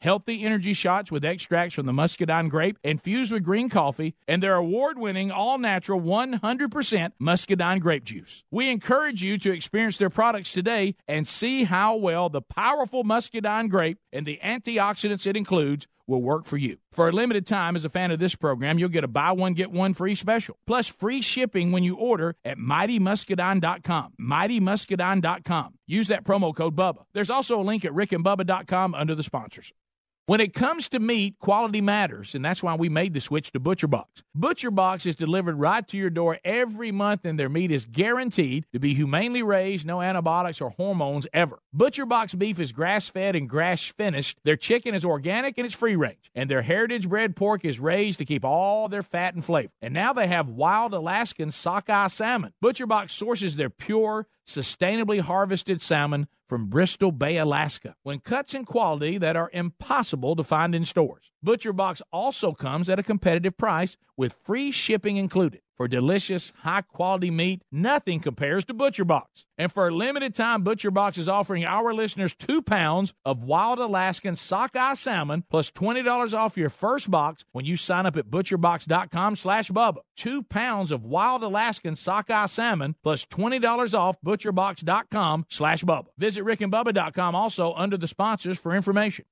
healthy energy shots with extracts from the muscadine grape infused with green coffee, and their award winning, all natural, 100% muscadine grape juice. We encourage you to experience their products today and see how well the powerful muscadine grape and the antioxidants it includes will work for you. For a limited time, as a fan of this program, you'll get a buy one, get one free special, plus free shipping when you order at mightymuscadine.com. Mightymuscadine.com. Use that promo code BUBBA. There's also a link at rickandbubba.com under the sponsors. When it comes to meat, quality matters, and that's why we made the switch to ButcherBox. ButcherBox is delivered right to your door every month, and their meat is guaranteed to be humanely raised, no antibiotics or hormones ever. ButcherBox beef is grass fed and grass finished. Their chicken is organic and it's free range, and their heritage bred pork is raised to keep all their fat and flavor. And now they have wild Alaskan sockeye salmon. ButcherBox sources their pure, sustainably harvested salmon from Bristol Bay, Alaska, when cuts in quality that are impossible to find in stores. ButcherBox also comes at a competitive price with free shipping included. For delicious, high quality meat, nothing compares to ButcherBox. And for a limited time, ButcherBox is offering our listeners two pounds of wild Alaskan sockeye salmon plus $20 off your first box when you sign up at butcherbox.com slash Bubba. Two pounds of wild Alaskan sockeye salmon plus $20 off butcherbox.com slash Bubba. Visit rickandbubba.com also under the sponsors for information.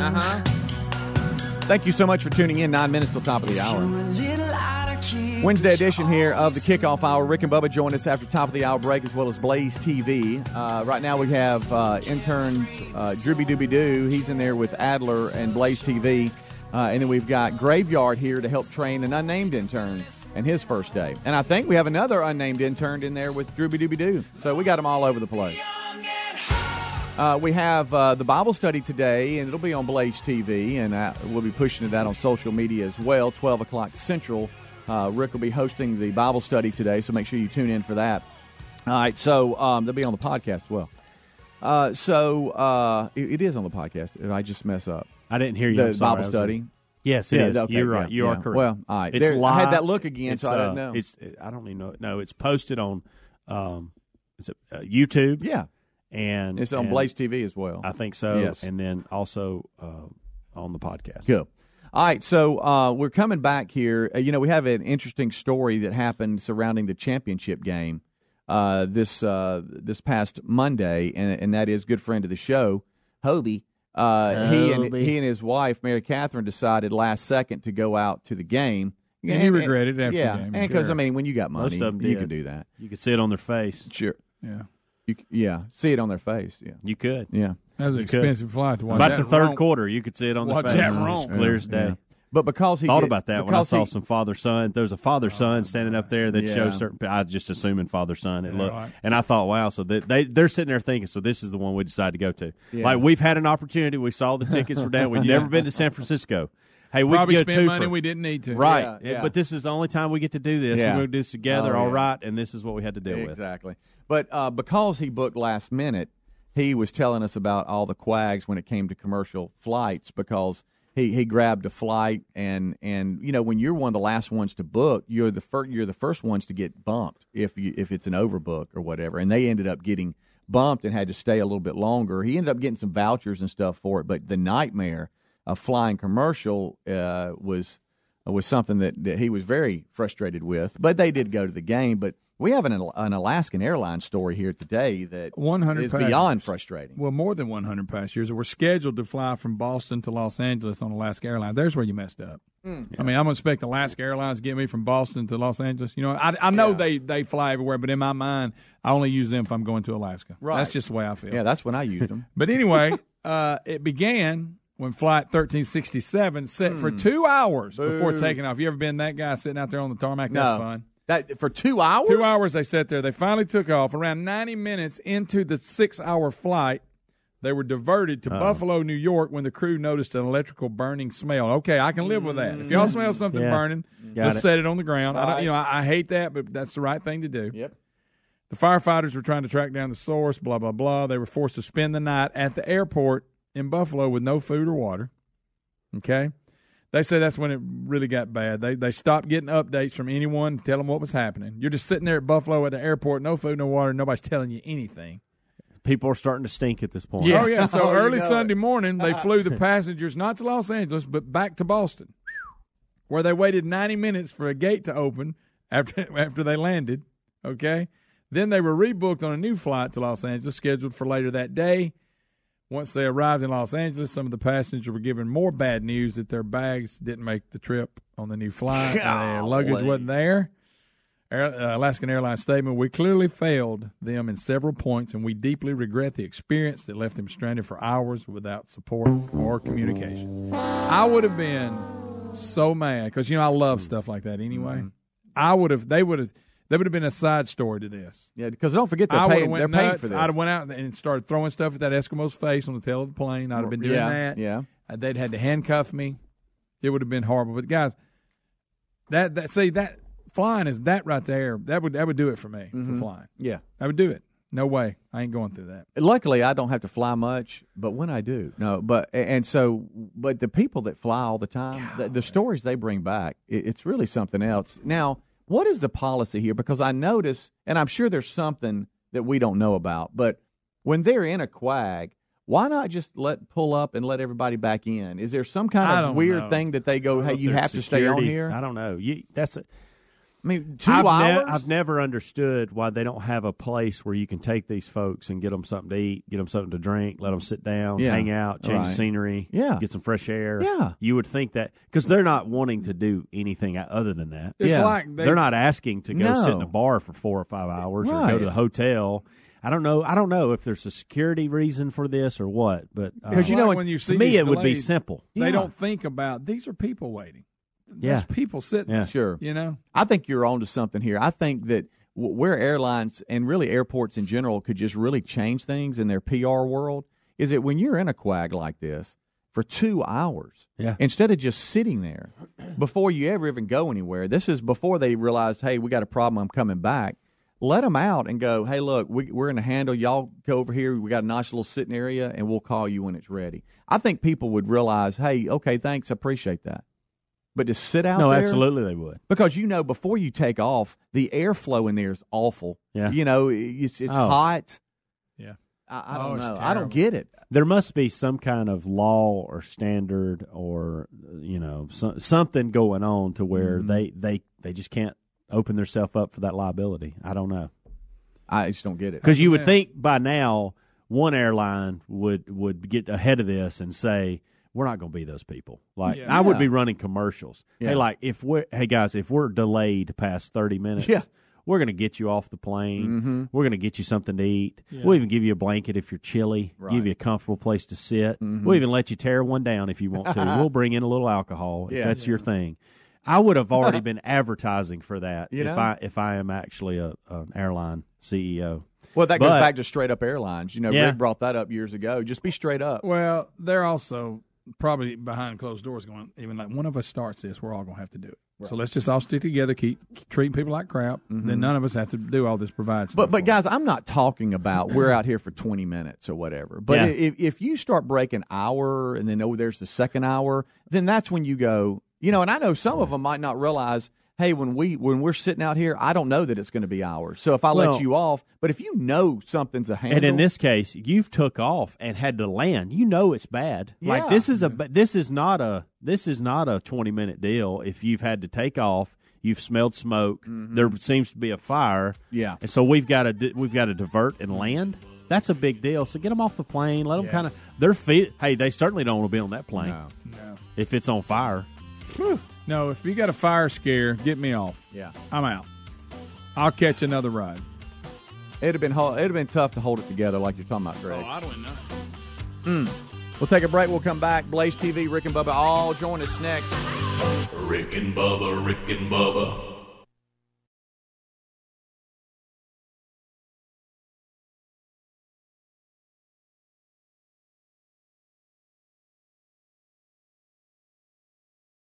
Uh huh. Thank you so much for tuning in. Nine minutes till top of the hour. Wednesday edition here of the Kickoff Hour. Rick and Bubba join us after top of the hour break, as well as Blaze TV. Uh, right now we have uh, interns uh, Drooby Dooby Doo. He's in there with Adler and Blaze TV. Uh, and then we've got Graveyard here to help train an unnamed intern and his first day. And I think we have another unnamed intern in there with Drooby Dooby Doo. So we got them all over the place. Uh, we have uh, the Bible study today, and it'll be on Blaze TV, and uh, we'll be pushing that on social media as well. 12 o'clock Central. Uh, Rick will be hosting the Bible study today, so make sure you tune in for that. All right, so um, they'll be on the podcast as well. Uh, so uh, it, it is on the podcast. I just mess up, I didn't hear you. The sorry. Bible study. Yes, it Yeah, is. okay, You're yeah, right. You yeah. are correct. Well, all right. It's There- I had that look again, It's, so I uh, know. It's. I don't even know. No, it's posted on. Um, it's uh, YouTube. Yeah, and It's on and Blaze TV as well. I think so. Yes. and then also uh, on the podcast. Good. All right, so uh, we're coming back here. Uh, you know, we have an interesting story that happened surrounding the championship game uh, this uh, this past Monday, and, and that is good friend of the show, Hobie. Uh, he and he and his wife Mary Catherine decided last second to go out to the game. And he regretted it after the yeah, game, and because sure. I mean, when you got money, Most of 'em you can do that. You could see it on their face. Sure. Yeah. You, yeah, see it on their face. Yeah, You could. yeah. That was an You could. expensive flight to watch. About that the third wrong. quarter, you could see it on Watch their face. that It was wrong. clear as Yeah. day. But because he thought did- about that when I saw he- some father son. There was a father son standing up there that Yeah. shows certain. I was just assuming father son. It Yeah, looked, right. and I thought, wow. So they, they they're sitting there thinking. So this is the one we decided to go to. Yeah. Like we've had an opportunity. We saw the tickets were down. We've Yeah. never been to San Francisco. Hey, we Probably could go spend money for- we didn't need to. Right, Yeah, yeah. but this is the only time we get to do this. Yeah. We're going to do this together, Oh, all yeah. right, and this is what we had to deal with. Exactly. But uh, because he booked last minute, he was telling us about all the quags when it came to commercial flights because he, he grabbed a flight and and you know when you're one of the last ones to book, you're the first you're the first ones to get bumped if you if it's an overbook or whatever. And they ended up getting bumped and had to stay a little bit longer. He ended up getting some vouchers and stuff for it, but the nightmare of flying commercial uh, was was something that, that he was very frustrated with. But they did go to the game. But we have an, an Alaskan Airlines story here today that 100 is passengers. beyond frustrating. Well, more than 100 passengers that were scheduled to fly from Boston to Los Angeles on Alaska Airlines. There's where you messed up. Mm. I mean, I'm going to expect Alaska Airlines to get me from Boston to Los Angeles. You know, I, I know they, they fly everywhere, but in my mind, I only use them if I'm going to Alaska. Right. That's just the way I feel. Yeah, that's when I used them. But anyway, uh, it began when Flight 1367 set for Hmm. two hours before taking off. You ever been that guy sitting out there on the tarmac? No. That's fun. That for two hours. Two hours they sat there. They finally took off. Around 90 minutes into the six hour flight, They were diverted to Oh. Buffalo, New York, when the crew noticed an electrical burning smell. Okay, I can live with that. If y'all mm. smell something Yeah. burning, Got let's it. set it on the ground. I don't, you know, I, I hate that, but that's the right thing to do. Yep. The firefighters were trying to track down the source. Blah blah blah. They were forced to spend the night at the airport in Buffalo with no food or water. Okay. They say that's when it really got bad. They they stopped getting updates from anyone to tell them what was happening. You're just sitting there at Buffalo at the airport, no food, no water, nobody's telling you anything. People are starting to stink at this point. Oh yeah. So Oh, you early know it. Sunday morning, they flew the passengers not to Los Angeles, but back to Boston, where they waited 90 minutes for a gate to open after after they landed. Okay. Then they were rebooked on a new flight to Los Angeles, scheduled for later that day. Once they arrived in Los Angeles, some of the passengers were given more bad news that their bags didn't make the trip on the new flight. and their luggage wasn't there. Air, uh, Alaskan Airlines statement: We clearly failed them in several points, and we deeply regret the experience that left them stranded for hours without support or communication. I would have been so mad because you know I love stuff like that anyway. I would have. They would have. They would have been a side story to this. Yeah, because don't forget they're I would paying, they're paying for this. I'd have went out and started throwing stuff at that Eskimo's face on the tail of the plane. I'd have been doing Yeah, that. yeah. Uh, They'd had to handcuff me. It would have been horrible. But guys, that that see that flying is that right there. That would that would do it for me Mhm. for flying. Yeah. I would do it. No way. I ain't going through that. Luckily, I don't have to fly much, but when I do, no. But and so, but the people that fly all the time, the, the stories they bring back, it, it's really something else. Now, what is the policy here? Because I notice, and I'm sure there's something that we don't know about, but when they're in a quag, why not just let pull up and let everybody back in? Is there some kind of weird know. thing that they go, hey, you have to stay on here? I don't know. You, that's a, I mean, two I've hours. I've never understood why they don't have a place where you can take these folks and get them something to eat, get them something to drink, let them sit down, Yeah. hang out, change Right. the scenery, Yeah. get some fresh air. Yeah. you would think that because they're not wanting to do anything other than that. It's Yeah. like they, They're not asking to go sit in a bar for four or five hours or go to the hotel. I don't know. I don't know if there's a security reason for this or what, but uh, It's you know, like when you see to me these it would be simple. They Yeah. don't think about these are people waiting. Yeah. There's people sitting. Yeah. Sure. You know. I think you're onto something here. I think that w- where airlines and really airports in general could just really change things in their PR world is that when you're in a quag like this for two hours, Yeah. instead of just sitting there before you ever even go anywhere, this is before they realize, hey, we got a problem, I'm coming back. Let them out and go, hey, look, we, we're going to handle y'all. Go over here. We got a nice little sitting area, and we'll call you when it's ready. I think people would realize, hey, okay, thanks, appreciate that. But to sit out No, there, absolutely they would. because you know before you take off, the airflow in there is awful. Yeah. you know it's it's Oh. hot. Yeah. I, I Oh, don't it's know. I don't get it. There must be some kind of law or standard or you know so, something going on to where Mm-hmm. they, they they just can't open themselves up for that liability. I don't know I just don't get it. because you would Yeah. think by now one airline would would get ahead of this and say we're not going to be those people. Like Yeah. I would be running commercials. Yeah. Hey, like if we're hey guys, if we're delayed past thirty minutes, Yeah. we're going to get you off the plane. Mm-hmm. We're going to get you something to eat. Yeah. We'll even give you a blanket if you're chilly. Right. Mm-hmm. Give you a comfortable place to sit. We'll even let you tear one down if you want to. we'll bring in a little alcohol if Yeah. that's your thing. I would have already been advertising for that You if know? I if I am actually a an airline CEO. Well, that goes back to straight up airlines. You know, Yeah. Rick brought that up years ago. Just be straight up. Well, they're also probably behind closed doors going, even like one of us starts this, we're all going to have to do it. So let's just all stick together, keep treating people like crap. And then mm-hmm. none of us have to do all this provide. But but guys, I'm not talking about we're out here for 20 minutes or whatever. But Yeah. if if you start breaking hour and then oh there's the second hour, then that's when you go. You know, and I know some of them might not realize. Hey, when we when we're sitting out here, I don't know that it's going to be ours. So if I Well- let you off, but if you know something's a handle, And in this case, you've took off and had to land. You know it's bad. Like this is a this is not a this is not a twenty minute deal. If you've had to take off, you've smelled smoke. There seems to be a fire. Mm-hmm. Yeah. and so we've got to we've got to divert and land. That's a big deal. So get them off the plane. Let them Yeah. kind of their feet. Hey, they certainly don't want to be on that plane No. no. if it's on fire. No, if you got a fire scare, get me off. Yeah. I'm out. I'll catch another ride. it'd have been ho- it'd have been tough to hold it together like you're talking about, Greg. Oh, I don't know. Mm. We'll take a break. We'll come back. Blaze TV, Rick and Bubba, all join us next. Rick and Bubba, Rick and Bubba.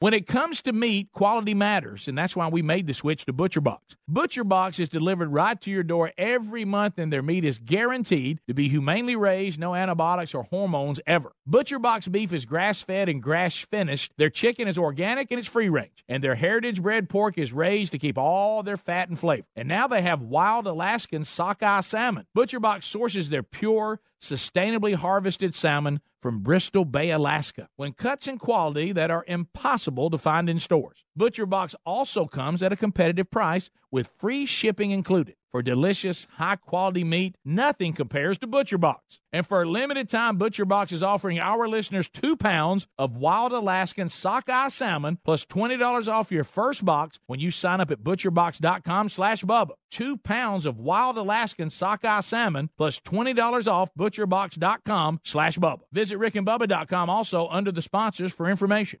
When it comes to meat, quality matters, and that's why we made the switch to ButcherBox. ButcherBox is delivered right to your door every month, and their meat is guaranteed to be humanely raised, no antibiotics or hormones ever. ButcherBox beef is grass fed and grass finished. Their chicken is organic and it's free range, and their heritage bred pork is raised to keep all their fat and flavor. And now they have wild Alaskan sockeye salmon. ButcherBox sources their pure, sustainably harvested salmon from Bristol Bay, Alaska, when cuts and quality that are impossible to find in stores. ButcherBox also comes at a competitive price with free shipping included. For delicious, high quality meat, nothing compares to ButcherBox. And for a limited time, ButcherBox is offering our listeners two pounds of wild Alaskan sockeye salmon plus $20 off your first box when you sign up at butcherbox.com slash Bubba. Two pounds of wild Alaskan sockeye salmon plus $20 off butcherbox.com slash Bubba. Visit rickandbubba.com also under the sponsors for information.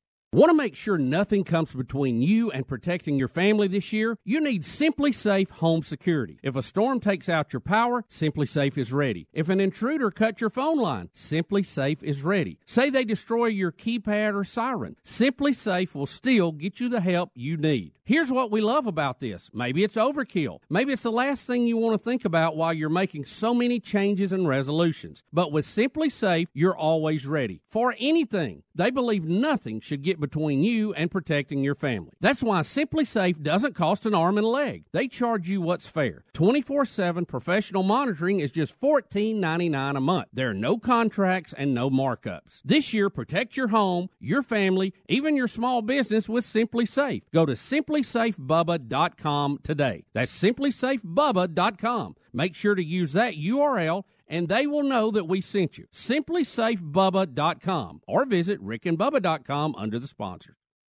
Want to make sure nothing comes between you and protecting your family this year? You need SimpliSafe Home Security. If a storm takes out your power, SimpliSafe is ready. If an intruder cuts your phone line, SimpliSafe is ready. Say they destroy your keypad or siren, SimpliSafe will still get you the help you need. Here's what we love about this. Maybe it's overkill. Maybe it's the last thing you want to think about while you're making so many changes and resolutions. But with SimpliSafe, you're always ready for anything. They believe nothing should get between you and protecting your family. That's why SimpliSafe doesn't cost an arm and a leg. They charge you what's fair. 24/7 professional monitoring is just $14.99 a month. There are no contracts and no markups. This year protect your home, your family, even your small business with SimpliSafe. Go to simplisafebubba.com today. That's simplisafebubba.com. Make sure to use that URL and they will know that we sent you. SimpliSafeBubba.com or visit rickandbubba.com under the sponsors.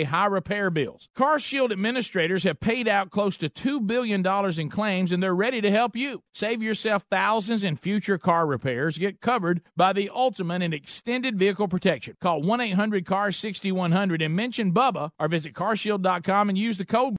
pay high repair bills. CarShield administrators have paid out close to $2 billion in claims and they're ready to help you. Save yourself thousands in future car repairs. Get covered by the ultimate in extended vehicle protection. Call 1 800 CAR 6100 and mention Bubba or visit carshield.com and use the code